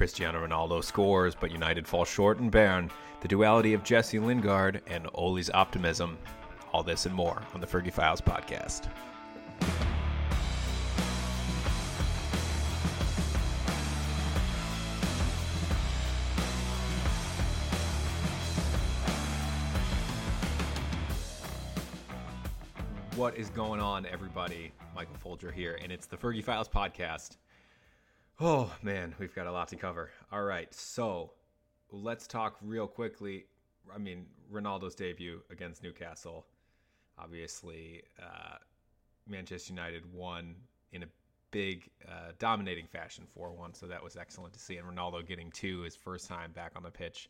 Cristiano Ronaldo scores, but United falls short in Bern. The duality of Jesse Lingard and Ole's optimism. All this and more on the Fergie Files podcast. What is going on, everybody? Michael Folger here, and it's the Fergie Files podcast. Oh man, we've got a lot to cover. All right, so let's talk real quickly. I mean, Ronaldo's debut against Newcastle. Obviously, uh, Manchester United won in a big, uh, dominating fashion 4 1, so that was excellent to see. And Ronaldo getting two, his first time back on the pitch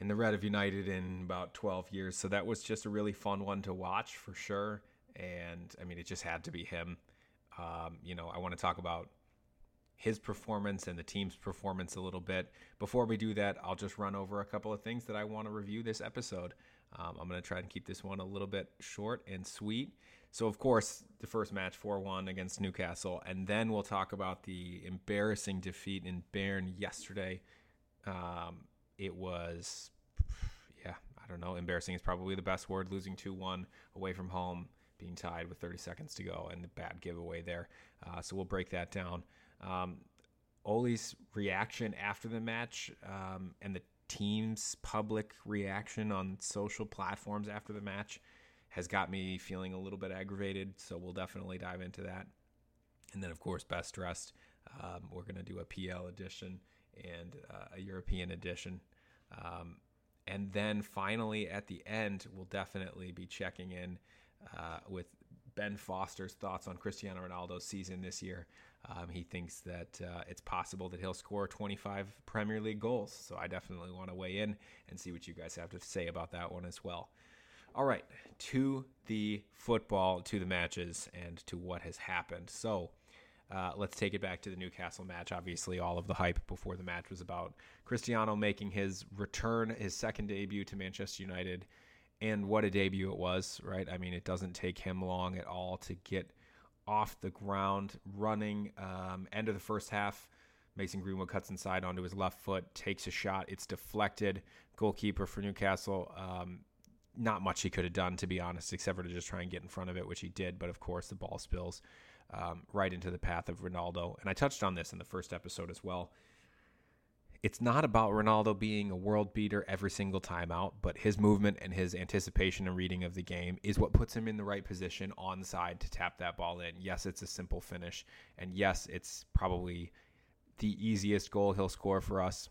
in the red of United in about 12 years. So that was just a really fun one to watch for sure. And I mean, it just had to be him. Um, you know, I want to talk about his performance and the team's performance a little bit. Before we do that, I'll just run over a couple of things that I want to review this episode. Um, I'm going to try and keep this one a little bit short and sweet. So, of course, the first match 4 1 against Newcastle. And then we'll talk about the embarrassing defeat in Bern yesterday. Um, it was, yeah, I don't know. Embarrassing is probably the best word. Losing 2 1 away from home, being tied with 30 seconds to go, and the bad giveaway there. Uh, so, we'll break that down. Um, Ole's reaction after the match um, and the team's public reaction on social platforms after the match has got me feeling a little bit aggravated. So we'll definitely dive into that. And then, of course, best dressed. Um, we're going to do a PL edition and uh, a European edition. Um, and then finally, at the end, we'll definitely be checking in uh, with Ben Foster's thoughts on Cristiano Ronaldo's season this year. Um, he thinks that uh, it's possible that he'll score 25 Premier League goals. So I definitely want to weigh in and see what you guys have to say about that one as well. All right, to the football, to the matches, and to what has happened. So uh, let's take it back to the Newcastle match. Obviously, all of the hype before the match was about Cristiano making his return, his second debut to Manchester United. And what a debut it was, right? I mean, it doesn't take him long at all to get off the ground, running. Um, end of the first half, Mason Greenwood cuts inside onto his left foot, takes a shot. It's deflected. Goalkeeper for Newcastle. Um, not much he could have done, to be honest, except for to just try and get in front of it, which he did. But of course, the ball spills um, right into the path of Ronaldo. And I touched on this in the first episode as well it's not about Ronaldo being a world beater every single time out, but his movement and his anticipation and reading of the game is what puts him in the right position on side to tap that ball in. Yes, it's a simple finish, and yes, it's probably the easiest goal he'll score for us.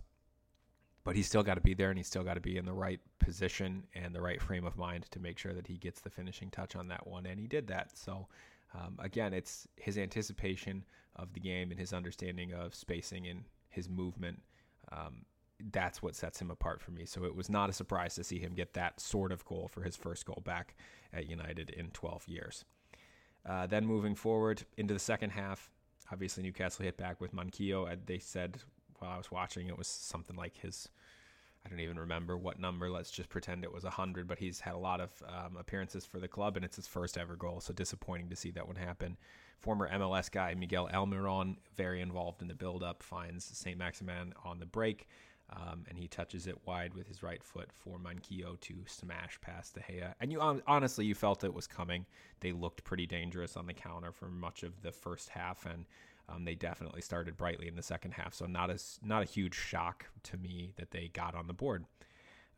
But he's still got to be there and he's still got to be in the right position and the right frame of mind to make sure that he gets the finishing touch on that one. And he did that. So, um, again, it's his anticipation of the game and his understanding of spacing and his movement um, that's what sets him apart for me. So it was not a surprise to see him get that sort of goal for his first goal back at United in 12 years. Uh, then moving forward into the second half, obviously Newcastle hit back with Manquillo. They said while I was watching, it was something like his. I don't even remember what number. Let's just pretend it was 100, but he's had a lot of um, appearances for the club, and it's his first ever goal. So disappointing to see that one happen former MLS guy Miguel Almiron, very involved in the build-up, finds St. Maximin on the break, um, and he touches it wide with his right foot for Manquillo to smash past De Gea. And you honestly, you felt it was coming. They looked pretty dangerous on the counter for much of the first half, and um, they definitely started brightly in the second half. So not as not a huge shock to me that they got on the board.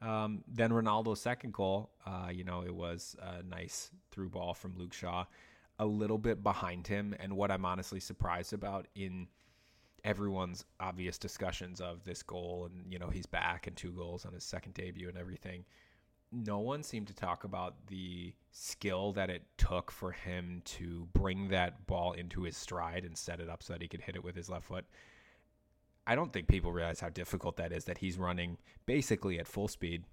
Um, then Ronaldo's second goal, uh, you know, it was a nice through ball from Luke Shaw a little bit behind him and what I'm honestly surprised about in everyone's obvious discussions of this goal and you know he's back and two goals on his second debut and everything no one seemed to talk about the skill that it took for him to bring that ball into his stride and set it up so that he could hit it with his left foot. I don't think people realize how difficult that is that he's running basically at full speed.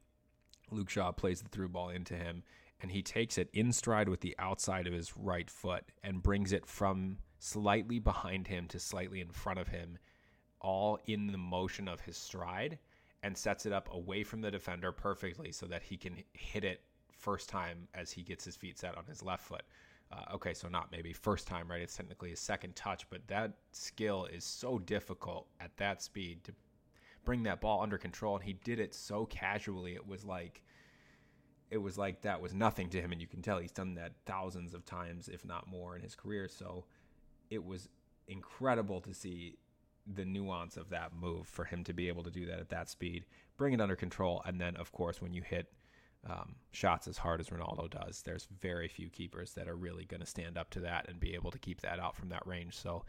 Luke Shaw plays the through ball into him and he takes it in stride with the outside of his right foot and brings it from slightly behind him to slightly in front of him, all in the motion of his stride, and sets it up away from the defender perfectly so that he can hit it first time as he gets his feet set on his left foot. Uh, okay, so not maybe first time, right? It's technically a second touch, but that skill is so difficult at that speed to bring that ball under control, and he did it so casually. It was like it was like that was nothing to him, and you can tell he's done that thousands of times, if not more, in his career. So it was incredible to see the nuance of that move for him to be able to do that at that speed, bring it under control, and then of course when you hit um, shots as hard as Ronaldo does, there's very few keepers that are really going to stand up to that and be able to keep that out from that range. So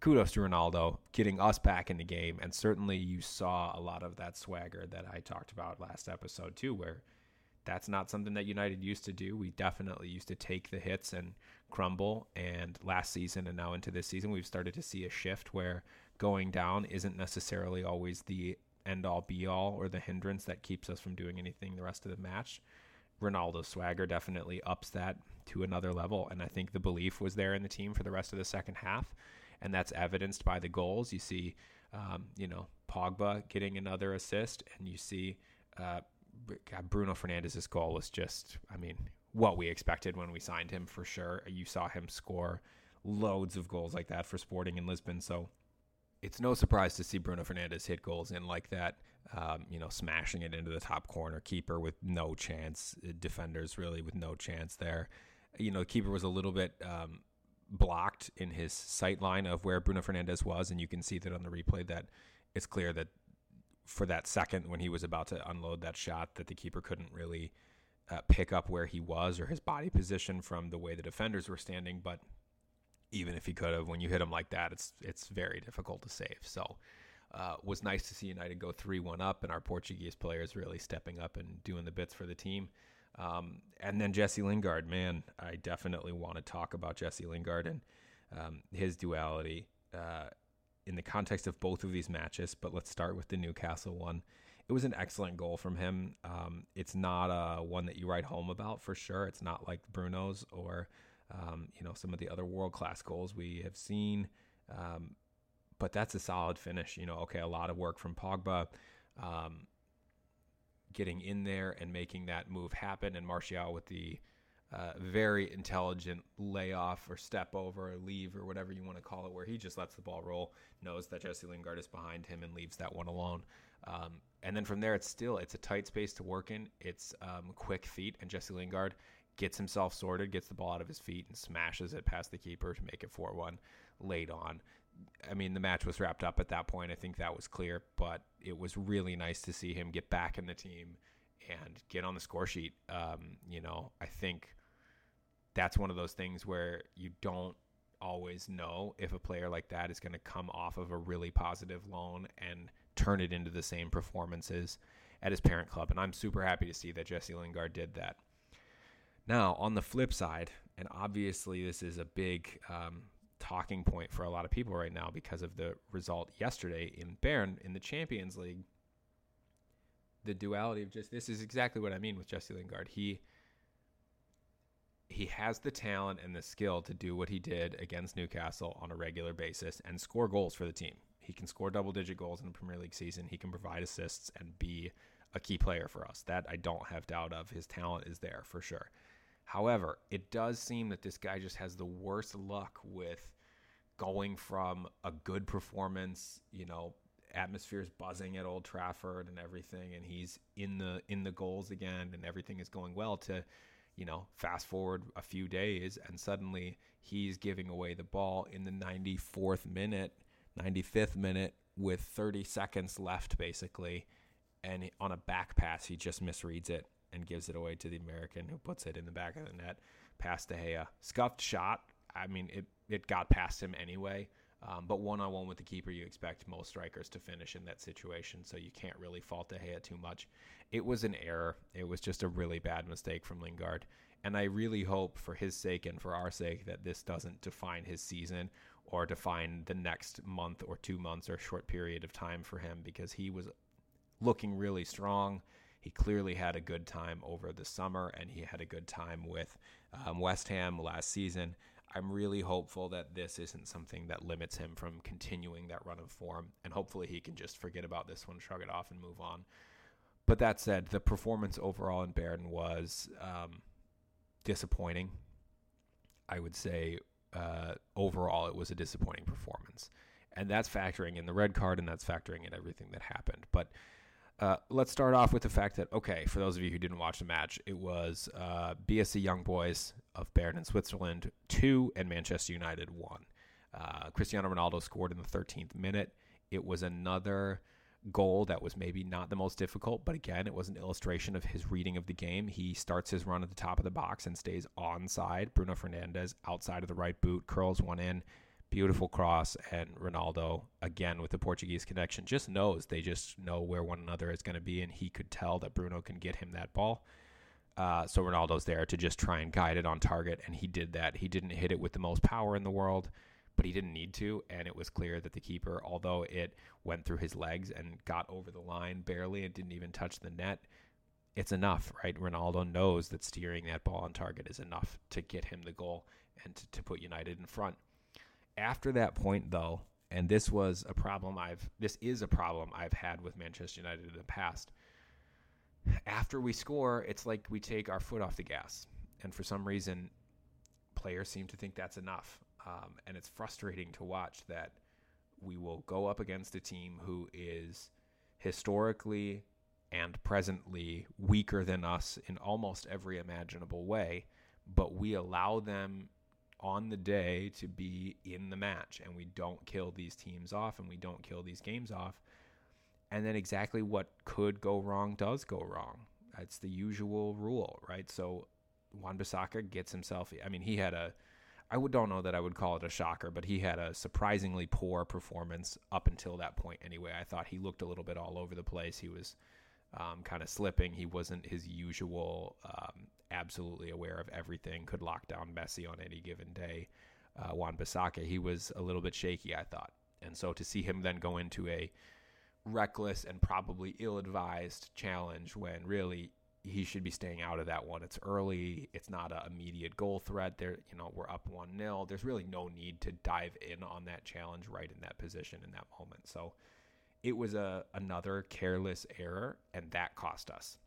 kudos to Ronaldo getting us back in the game, and certainly you saw a lot of that swagger that I talked about last episode too, where that's not something that United used to do. We definitely used to take the hits and crumble. And last season and now into this season, we've started to see a shift where going down isn't necessarily always the end all be all or the hindrance that keeps us from doing anything the rest of the match. Ronaldo's swagger definitely ups that to another level. And I think the belief was there in the team for the rest of the second half. And that's evidenced by the goals. You see, um, you know, Pogba getting another assist, and you see uh, Bruno Fernandes's goal was just, I mean, what we expected when we signed him for sure. You saw him score loads of goals like that for Sporting in Lisbon. So it's no surprise to see Bruno Fernandes hit goals in like that. Um, you know, smashing it into the top corner, keeper with no chance, uh, defenders really with no chance there. You know, keeper was a little bit um, blocked in his sight line of where Bruno Fernandes was, and you can see that on the replay that it's clear that for that second when he was about to unload that shot, that the keeper couldn't really uh, pick up where he was or his body position from the way the defenders were standing. But even if he could have, when you hit him like that, it's it's very difficult to save. So. Uh, was nice to see United go 3 1 up and our Portuguese players really stepping up and doing the bits for the team. Um, and then Jesse Lingard, man, I definitely want to talk about Jesse Lingard and um, his duality uh, in the context of both of these matches. But let's start with the Newcastle one it was an excellent goal from him. Um, it's not a one that you write home about for sure. It's not like Bruno's or um, you know some of the other world class goals we have seen. Um, but that's a solid finish. You know, okay, a lot of work from Pogba, um, getting in there and making that move happen, and Martial with the uh, very intelligent layoff or step over or leave or whatever you want to call it, where he just lets the ball roll, knows that Jesse Lingard is behind him, and leaves that one alone. Um, and then from there, it's still it's a tight space to work in. It's um, quick feet, and Jesse Lingard gets himself sorted, gets the ball out of his feet, and smashes it past the keeper to make it four one late on. I mean, the match was wrapped up at that point. I think that was clear, but it was really nice to see him get back in the team and get on the score sheet. Um, you know, I think that's one of those things where you don't always know if a player like that is going to come off of a really positive loan and turn it into the same performances at his parent club. And I'm super happy to see that Jesse Lingard did that. Now, on the flip side, and obviously this is a big um, talking point for a lot of people right now because of the result yesterday in Bern in the Champions League. The duality of just this is exactly what I mean with Jesse Lingard. He he has the talent and the skill to do what he did against Newcastle on a regular basis and score goals for the team. He can score double digit goals in a Premier League season. He can provide assists and be a key player for us. That I don't have doubt of. His talent is there for sure. However, it does seem that this guy just has the worst luck with going from a good performance, you know, atmosphere's buzzing at Old Trafford and everything and he's in the in the goals again and everything is going well to you know, fast forward a few days and suddenly he's giving away the ball in the 94th minute 95th minute with 30 seconds left, basically. And on a back pass, he just misreads it and gives it away to the American who puts it in the back of the net past De Gea. Scuffed shot. I mean, it, it got past him anyway. Um, but one on one with the keeper, you expect most strikers to finish in that situation, so you can't really fault De Gea too much. It was an error. It was just a really bad mistake from Lingard. And I really hope, for his sake and for our sake, that this doesn't define his season or define the next month or two months or short period of time for him because he was looking really strong. He clearly had a good time over the summer and he had a good time with um, West Ham last season. I'm really hopeful that this isn't something that limits him from continuing that run of form, and hopefully he can just forget about this one, shrug it off, and move on. But that said, the performance overall in Bern was um, disappointing. I would say uh, overall it was a disappointing performance. And that's factoring in the red card and that's factoring in everything that happened. But uh, let's start off with the fact that, okay, for those of you who didn't watch the match, it was uh, BSC Young Boys of Bern in Switzerland 2 and Manchester United 1. Uh, Cristiano Ronaldo scored in the 13th minute. It was another goal that was maybe not the most difficult, but again, it was an illustration of his reading of the game. He starts his run at the top of the box and stays onside. Bruno Fernandes outside of the right boot curls one in. Beautiful cross, and Ronaldo again with the Portuguese connection just knows they just know where one another is going to be, and he could tell that Bruno can get him that ball. Uh, so Ronaldo's there to just try and guide it on target, and he did that. He didn't hit it with the most power in the world, but he didn't need to. And it was clear that the keeper, although it went through his legs and got over the line barely and didn't even touch the net, it's enough, right? Ronaldo knows that steering that ball on target is enough to get him the goal and to, to put United in front. After that point, though, and this was a problem I've, this is a problem I've had with Manchester United in the past. After we score, it's like we take our foot off the gas. And for some reason, players seem to think that's enough. Um, and it's frustrating to watch that we will go up against a team who is historically and presently weaker than us in almost every imaginable way, but we allow them on the day to be in the match and we don't kill these teams off and we don't kill these games off. And then exactly what could go wrong does go wrong. That's the usual rule, right? So Wan Bissaka gets himself I mean, he had a I would don't know that I would call it a shocker, but he had a surprisingly poor performance up until that point. Anyway, I thought he looked a little bit all over the place. He was um, kind of slipping. He wasn't his usual, um, absolutely aware of everything. Could lock down Messi on any given day. Uh, Wan Bissaka, he was a little bit shaky, I thought, and so to see him then go into a reckless and probably ill-advised challenge when really he should be staying out of that one. It's early. It's not an immediate goal threat. There, you know, we're up one 0 There's really no need to dive in on that challenge right in that position in that moment. So it was a another careless error, and that cost us.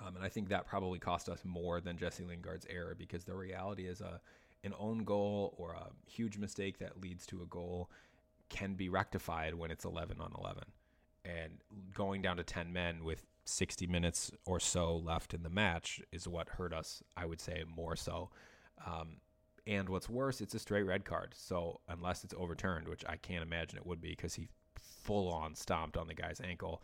Um, and I think that probably cost us more than Jesse Lingard's error because the reality is a an own goal or a huge mistake that leads to a goal can be rectified when it's 11 on 11. And going down to 10 men with 60 minutes or so left in the match is what hurt us, I would say, more so. Um, and what's worse, it's a straight red card. So unless it's overturned, which I can't imagine it would be because he full on stomped on the guy's ankle.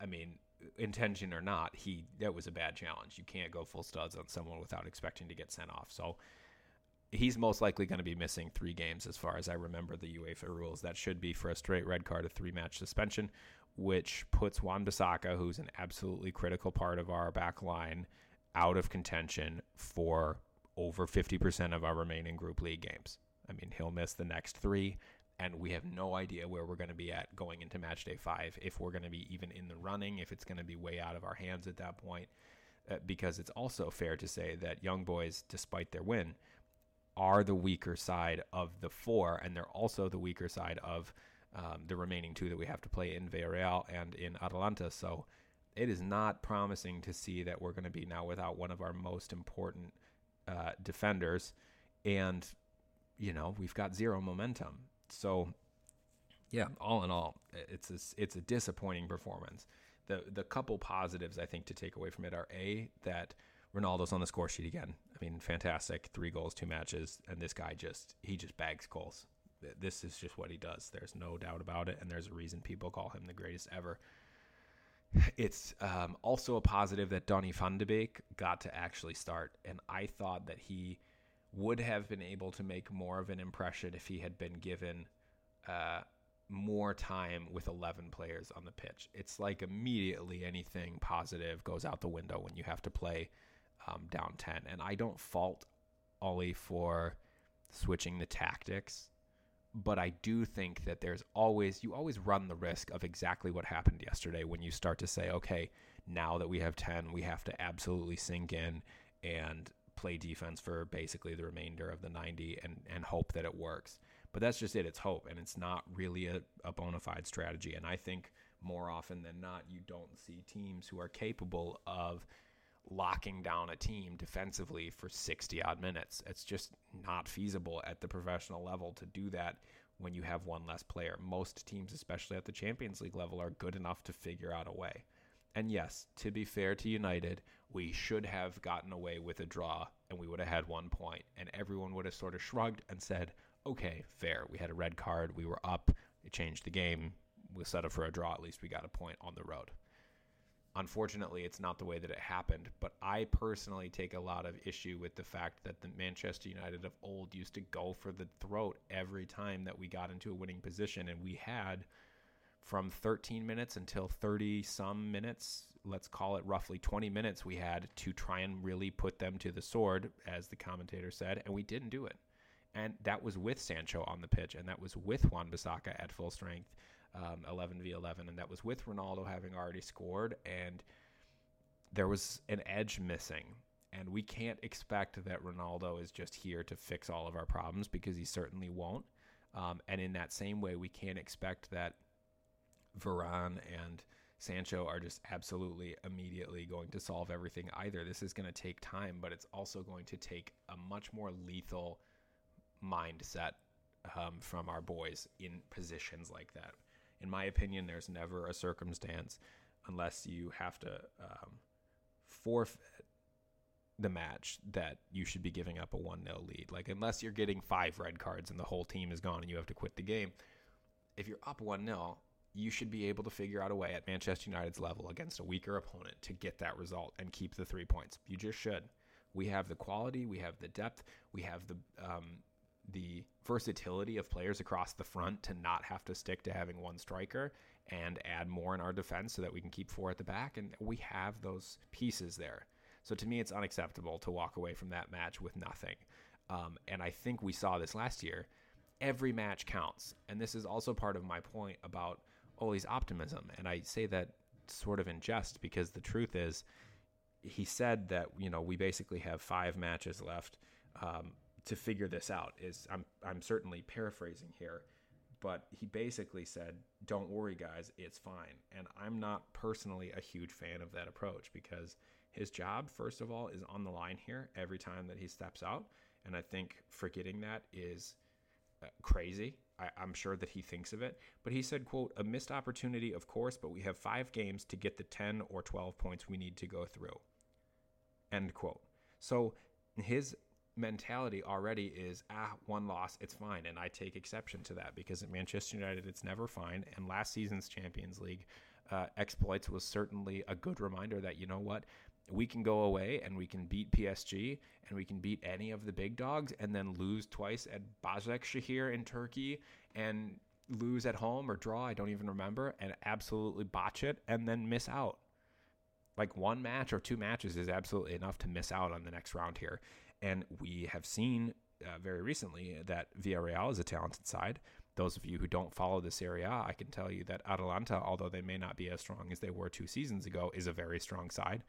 I mean, intention or not, he that was a bad challenge. You can't go full studs on someone without expecting to get sent off. So he's most likely going to be missing three games as far as I remember the UEFA rules. That should be for a straight red card, a three match suspension, which puts Wan Bissaka, who's an absolutely critical part of our back line, out of contention for over 50% of our remaining group league games. I mean, he'll miss the next three, and we have no idea where we're going to be at going into match day five, if we're going to be even in the running, if it's going to be way out of our hands at that point. Uh, because it's also fair to say that Young Boys, despite their win, are the weaker side of the four, and they're also the weaker side of um, the remaining two that we have to play in Villarreal and in Atalanta. So it is not promising to see that we're going to be now without one of our most important uh, defenders. And, you know, we've got zero momentum. So, yeah, all in all, it's a, it's a disappointing performance. The, the couple positives I think to take away from it are A, that Ronaldo's on the score sheet again. I mean, fantastic. Three goals, two matches. And this guy just, he just bags goals this is just what he does. There's no doubt about it, and there's a reason people call him the greatest ever. It's um, also a positive that Donny van de Beek got to actually start, and I thought that he would have been able to make more of an impression if he had been given uh, more time with 11 players on the pitch. It's like immediately anything positive goes out the window when you have to play um, down 10, and I don't fault Ole for switching the tactics but I do think that there's always you always run the risk of exactly what happened yesterday when you start to say, okay, now that we have 10, we have to absolutely sink in and play defense for basically the remainder of the 90 and and hope that it works. But that's just it, it's hope and it's not really a, a bona fide strategy and I think more often than not you don't see teams who are capable of locking down a team defensively for 60 odd minutes. It's just not feasible at the professional level to do that when you have one less player. Most teams, especially at the Champions League level, are good enough to figure out a way. And yes, to be fair to United, we should have gotten away with a draw and we would have had one point, and everyone would have sort of shrugged and said, okay, fair. We had a red card. We were up. It changed the game. We set up for a draw. At least we got a point on the road. Unfortunately, it's not the way that it happened, but I personally take a lot of issue with the fact that the Manchester United of old used to go for the throat every time that we got into a winning position. And we had from 13 minutes until 30 some minutes, let's call it roughly 20 minutes, we had to try and really put them to the sword, as the commentator said, and we didn't do it. And that was with Sancho on the pitch, and that was with Wan Bissaka at full strength um, 11 v 11, and that was with Ronaldo having already scored, and there was an edge missing. And we can't expect that Ronaldo is just here to fix all of our problems because he certainly won't. Um, and in that same way, we can't expect that Varane and Sancho are just absolutely immediately going to solve everything either. This is going to take time, but it's also going to take a much more lethal mindset um, from our boys in positions like that in my opinion, there's never a circumstance unless you have to um, forfeit the match that you should be giving up a 1 0 lead. Like, unless you're getting five red cards and the whole team is gone and you have to quit the game, if you're up 1 0, you should be able to figure out a way at Manchester United's level against a weaker opponent to get that result and keep the three points. You just should. We have the quality, we have the depth, we have the um, the versatility of players across the front to not have to stick to having one striker and add more in our defense so that we can keep four at the back. And we have those pieces there. So to me, it's unacceptable to walk away from that match with nothing. Um, and I think we saw this last year. Every match counts. And this is also part of my point about Ole's optimism. And I say that sort of in jest because the truth is, he said that, you know, we basically have five matches left. Um, to figure this out is I'm I'm certainly paraphrasing here, but he basically said, "Don't worry, guys, it's fine." And I'm not personally a huge fan of that approach because his job, first of all, is on the line here every time that he steps out, and I think forgetting that is crazy. I, I'm sure that he thinks of it, but he said, "quote A missed opportunity, of course, but we have five games to get the 10 or 12 points we need to go through." End quote. So his mentality already is ah one loss it's fine and i take exception to that because at manchester united it's never fine and last season's champions league uh, exploits was certainly a good reminder that you know what we can go away and we can beat PSG and we can beat any of the big dogs and then lose twice at Başakşehir in Turkey and lose at home or draw, I don't even remember, and absolutely botch it and then miss out. Like one match or two matches is absolutely enough to miss out on the next round here. And we have seen uh, very recently that Villarreal is a talented side. Those of you who don't follow this area, I can tell you that Atalanta, although they may not be as strong as they were two seasons ago, is a very strong side.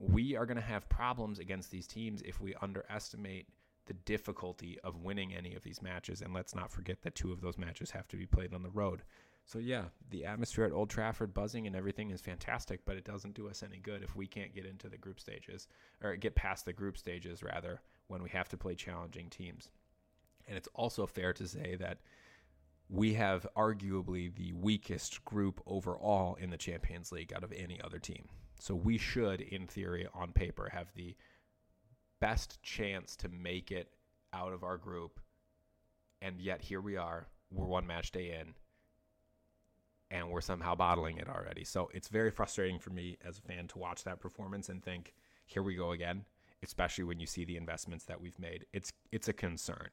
We are going to have problems against these teams if we underestimate the difficulty of winning any of these matches. And let's not forget that two of those matches have to be played on the road. So yeah, the atmosphere at Old Trafford buzzing and everything is fantastic, but it doesn't do us any good if we can't get into the group stages or get past the group stages rather when we have to play challenging teams. And it's also fair to say that we have arguably the weakest group overall in the Champions League out of any other team. So we should in theory on paper have the best chance to make it out of our group. And yet here we are, we're one match day in and we're somehow bottling it already. So it's very frustrating for me as a fan to watch that performance and think, here we go again, especially when you see the investments that we've made. It's it's a concern.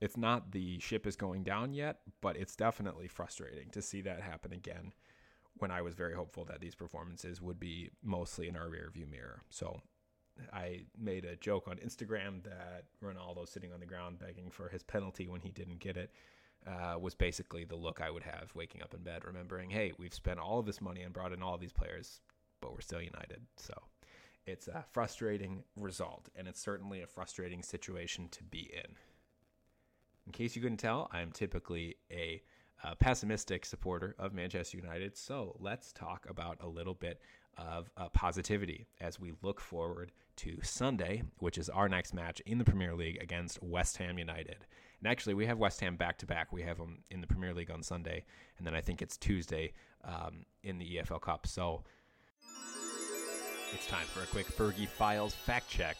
It's not the ship is going down yet, but it's definitely frustrating to see that happen again when I was very hopeful that these performances would be mostly in our rearview mirror. So I made a joke on Instagram that Ronaldo sitting on the ground begging for his penalty when he didn't get it uh, was basically the look I would have waking up in bed, remembering, hey, we've spent all of this money and brought in all these players, but we're still united. So it's a frustrating result, and it's certainly a frustrating situation to be in. In case you couldn't tell, I'm typically a a pessimistic supporter of Manchester United. So let's talk about a little bit of uh, positivity as we look forward to Sunday, which is our next match in the Premier League against West Ham United. And actually, we have West Ham back to back. We have them in the Premier League on Sunday, and then I think it's Tuesday um, in the EFL Cup. So it's time for a quick Fergie Files fact check.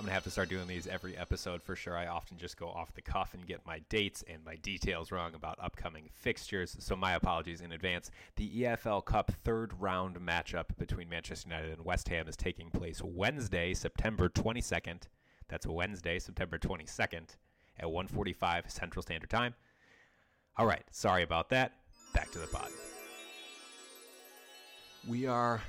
I'm gonna have to start doing these every episode for sure. I often just go off the cuff and get my dates and my details wrong about upcoming fixtures, so my apologies in advance. The EFL Cup third round matchup between Manchester United and West Ham is taking place Wednesday, September 22nd. That's Wednesday, September 22nd at 1:45 Central Standard Time. All right, sorry about that. Back to the pod. We are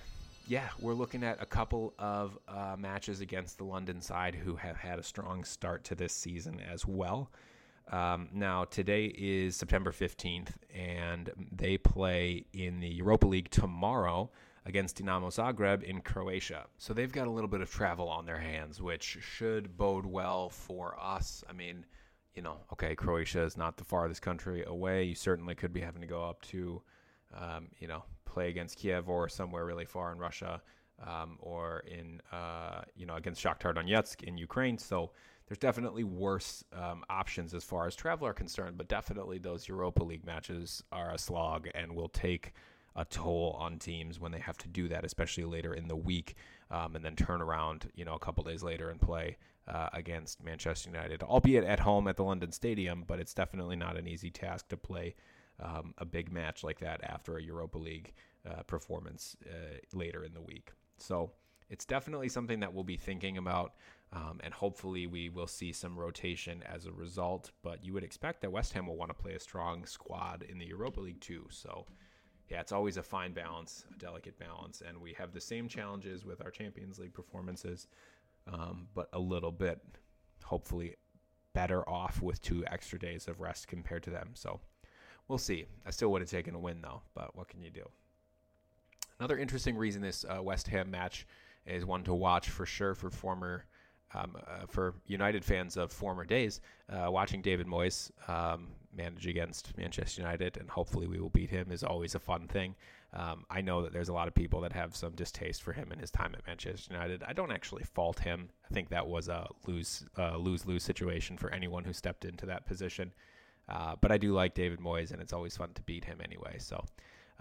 yeah, we're looking at a couple of uh, matches against the London side who have had a strong start to this season as well. Um, now, today is September 15th, and they play in the Europa League tomorrow against Dinamo Zagreb in Croatia. So they've got a little bit of travel on their hands, which should bode well for us. I mean, you know, okay, Croatia is not the farthest country away. You certainly could be having to go up to, um, you know, play against Kiev or somewhere really far in Russia, um, or in uh, you know against Shakhtar Donetsk in Ukraine. So there's definitely worse um, options as far as travel are concerned, but definitely those Europa League matches are a slog and will take a toll on teams when they have to do that, especially later in the week, um, and then turn around, you know, a couple days later and play uh, against Manchester United, albeit at home at the London Stadium. But it's definitely not an easy task to play um, a big match like that after a Europa League uh, performance uh, later in the week. So it's definitely something that we'll be thinking about, um, and hopefully we will see some rotation as a result. But you would expect that West Ham will want to play a strong squad in the Europa League too. So yeah, it's always a fine balance, a delicate balance, and we have the same challenges with our Champions League performances, um, but a little bit, hopefully, better off with two extra days of rest compared to them. So we'll see. I still would have taken a win though, but what can you do? Another interesting reason this uh, West Ham match is one to watch for sure for former. Um, uh, for United fans of former days, uh, watching David Moyes um, manage against Manchester United, and hopefully we will beat him, is always a fun thing. Um, I know that there's a lot of people that have some distaste for him and his time at Manchester United. I don't actually fault him. I think that was a lose uh, lose lose situation for anyone who stepped into that position. Uh, but I do like David Moyes, and it's always fun to beat him anyway. So.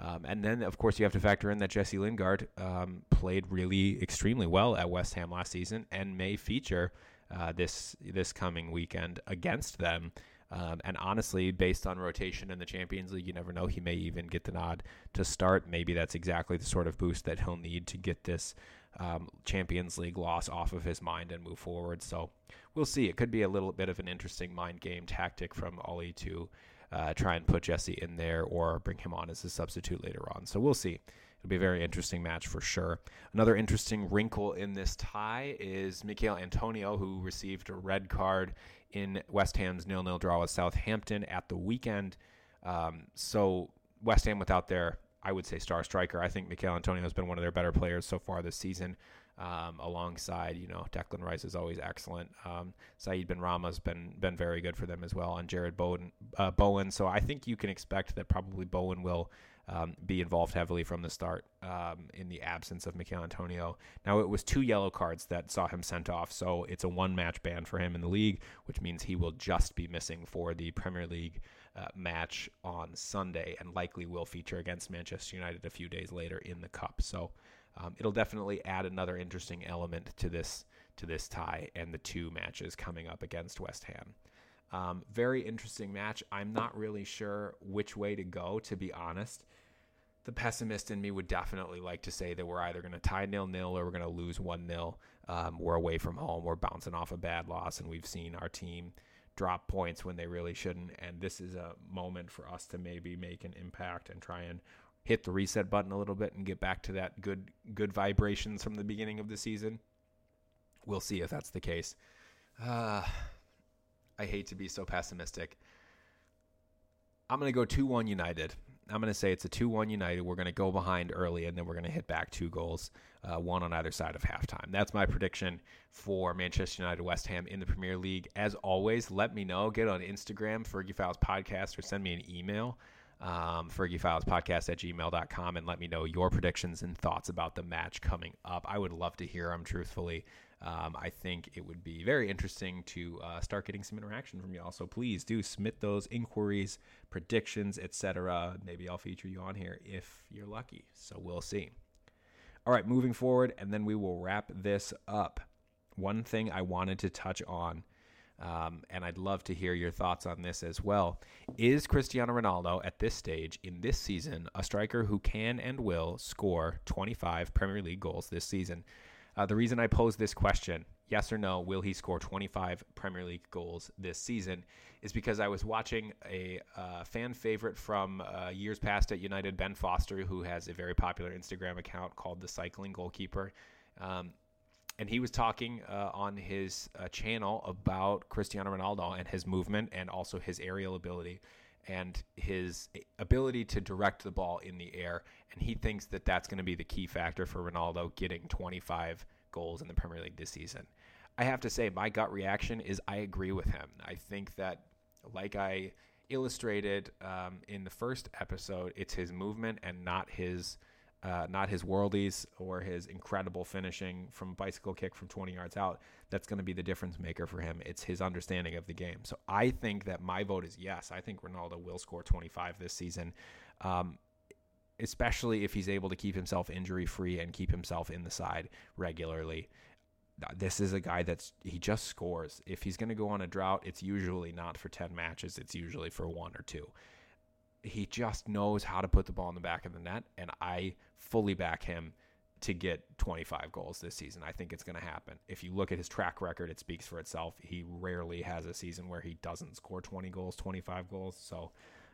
Um, and then, of course, you have to factor in that Jesse Lingard um, played really extremely well at West Ham last season and may feature uh, this this coming weekend against them. Um, and honestly, based on rotation in the Champions League, you never know. He may even get the nod to start. Maybe that's exactly the sort of boost that he'll need to get this um, Champions League loss off of his mind and move forward. So we'll see. It could be a little bit of an interesting mind game tactic from Ole to uh, try and put Jesse in there or bring him on as a substitute later on. So we'll see. It'll be a very interesting match for sure. Another interesting wrinkle in this tie is Michail Antonio, who received a red card in West Ham's nil-nil draw with Southampton at the weekend. Um, so West Ham without their, I would say, star striker. I think Michail Antonio has been one of their better players so far this season. Um, alongside, you know, Declan Rice is always excellent. Um, Said Benrahma's been been very good for them as well, and Jarrod Bowen. Uh, Bowen. So I think you can expect that probably Bowen will um, be involved heavily from the start um, in the absence of Michail Antonio. Now, it was two yellow cards that saw him sent off, so it's a one match ban for him in the league, which means he will just be missing for the Premier League uh, match on Sunday and likely will feature against Manchester United a few days later in the Cup. So um, it'll definitely add another interesting element to this to this tie and the two matches coming up against West Ham. Um, very interesting match. I'm not really sure which way to go, to be honest. The pessimist in me would definitely like to say that we're either going to tie nil nil or we're going to lose 1 nil. Um, we're away from home. We're bouncing off a bad loss, and we've seen our team drop points when they really shouldn't. And this is a moment for us to maybe make an impact and try and hit the reset button a little bit and get back to that good good vibrations from the beginning of the season. We'll see if that's the case. Uh, I hate to be so pessimistic. I'm going to go 2 1 United. I'm going to say it's a 2 1 United. We're going to go behind early, and then we're going to hit back two goals, uh, one on either side of halftime. That's my prediction for Manchester United West Ham in the Premier League. As always, let me know. Get on Instagram, Fergie Files Podcast, or send me an email, um, Podcast at gmail.com, and let me know your predictions and thoughts about the match coming up. I would love to hear them, truthfully um, I think it would be very interesting to uh, start getting some interaction from y'all. So please do submit those inquiries, predictions, etc. Maybe I'll feature you on here if you're lucky. So we'll see. All right, moving forward, and then we will wrap this up. One thing I wanted to touch on. Um, and I'd love to hear your thoughts on this as well. Is Cristiano Ronaldo at this stage in this season a striker who can and will score 25 Premier League goals this season? Uh, the reason I pose this question, yes or no, will he score 25 Premier League goals this season, is because I was watching a uh, fan favorite from uh, years past at United, Ben Foster, who has a very popular Instagram account called The Cycling Goalkeeper. Um, and he was talking uh, on his uh, channel about Cristiano Ronaldo and his movement and also his aerial ability and his ability to direct the ball in the air. And he thinks that that's going to be the key factor for Ronaldo getting 25 goals in the Premier League this season. I have to say, my gut reaction is I agree with him. I think that, like I illustrated um, in the first episode, it's his movement and not his uh, not his worldies or his incredible finishing from bicycle kick from 20 yards out. That's going to be the difference maker for him. It's his understanding of the game. So I think that my vote is yes. I think Ronaldo will score 25 this season, um, especially if he's able to keep himself injury free and keep himself in the side regularly. This is a guy that's he just scores. If he's going to go on a drought, it's usually not for 10 matches, it's usually for one or two he just knows how to put the ball in the back of the net, and I fully back him to get 25 goals this season. I think it's going to happen. If you look at his track record, it speaks for itself. He rarely has a season where he doesn't score 20 goals, 25 goals. So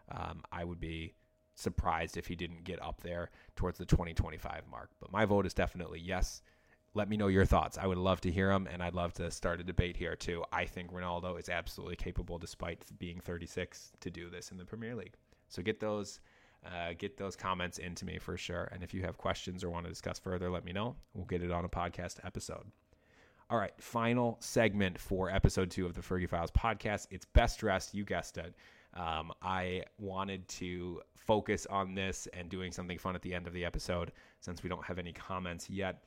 um, I would be surprised if he didn't get up there towards the 2025 mark. But my vote is definitely yes. Let me know your thoughts. I would love to hear them, and I'd love to start a debate here too. I think Ronaldo is absolutely capable, despite being 36, to do this in the Premier League. So get those uh, get those comments into me for sure. And if you have questions or want to discuss further, let me know. We'll get it on a podcast episode. All right, final segment for episode two of the Fergie Files podcast. It's best dressed. You guessed it. Um, I wanted to focus on this and doing something fun at the end of the episode since we don't have any comments yet.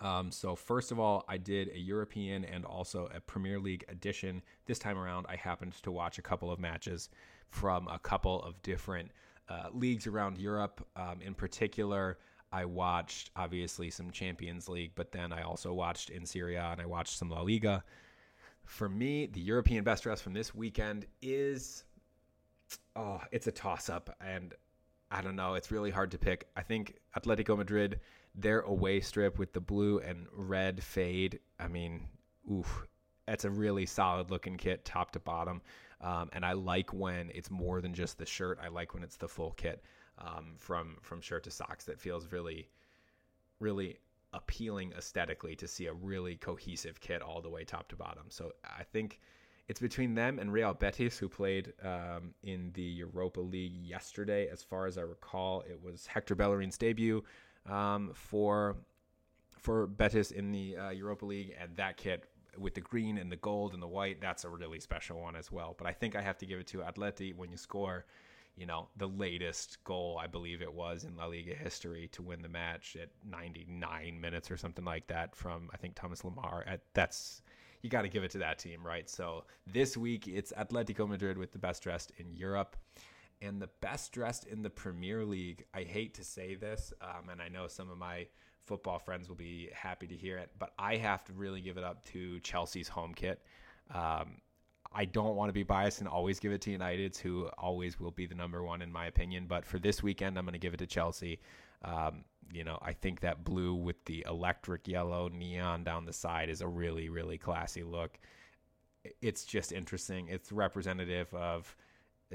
Um, so, first of all, I did a European and also a Premier League edition. This time around, I happened to watch a couple of matches from a couple of different uh, leagues around Europe. Um, in particular, I watched obviously some Champions League, but then I also watched in Serie A and I watched some La Liga. For me, the European best dress from this weekend is oh, it's a toss up and I don't know, it's really hard to pick. I think Atletico Madrid, their away strip with the blue and red fade, I mean, oof, that's a really solid looking kit top to bottom. Um, and I like when it's more than just the shirt. I like when it's the full kit um, from from shirt to socks. That feels really, really appealing aesthetically to see a really cohesive kit all the way top to bottom. So I think it's between them and Real Betis, who played um, in the Europa League yesterday. As far as I recall, it was Hector Bellerin's debut um, for for Betis in the uh, Europa League, and that kit with the green and the gold and the white, that's a really special one as well. But I think I have to give it to Atleti when you score, you know, the latest goal, I believe it was in La Liga history to win the match at 99 minutes or something like that from, I think, Thomas Lemar. At, that's, you got to give it to that team, right? So this week it's Atletico Madrid with the best dressed in Europe. And the best dressed in the Premier League, I hate to say this, um, and I know some of my football friends will be happy to hear it. But I have to really give it up to Chelsea's home kit. Um, I don't want to be biased and always give it to United's, who always will be the number one in my opinion. But for this weekend, I'm going to give it to Chelsea. Um, you know, I think that blue with the electric yellow neon down the side is a really, really classy look. It's just interesting. It's representative of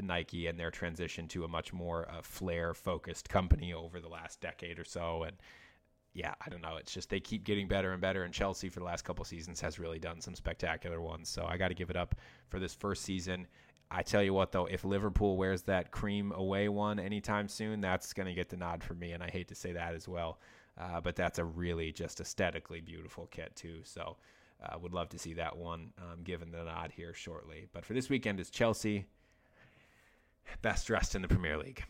Nike and their transition to a much more uh, flair focused company over the last decade or so. And yeah, I don't know. It's just they keep getting better and better, and Chelsea for the last couple seasons has really done some spectacular ones. So I got to give it up for this first season. I tell you what, though, if Liverpool wears that cream away one anytime soon, that's going to get the nod for me. And I hate to say that as well. Uh, but that's a really just aesthetically beautiful kit, too. So uh, would love to see that one um, given the nod here shortly. But for this weekend is Chelsea, best dressed in the Premier League.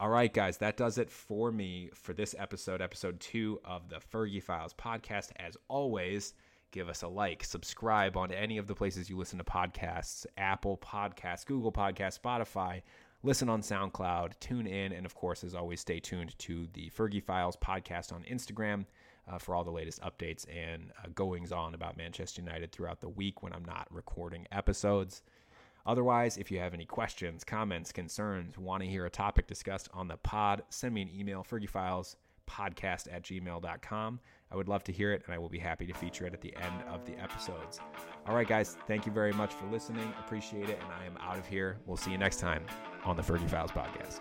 All right, guys, that does it for me for this episode, episode two of the Fergie Files podcast. As always, give us a like, subscribe on any of the places you listen to podcasts Apple Podcasts, Google Podcasts, Spotify. Listen on SoundCloud, tune in, and of course, as always, stay tuned to the Fergie Files podcast on Instagram uh, for all the latest updates and uh, goings on about Manchester United throughout the week when I'm not recording episodes. Otherwise, if you have any questions, comments, concerns, want to hear a topic discussed on the pod, send me an email, fergiefilespodcast at gmail.com. I would love to hear it, and I will be happy to feature it at the end of the episodes. All right, guys, thank you very much for listening. Appreciate it, and I am out of here. We'll see you next time on the Fergie Files podcast.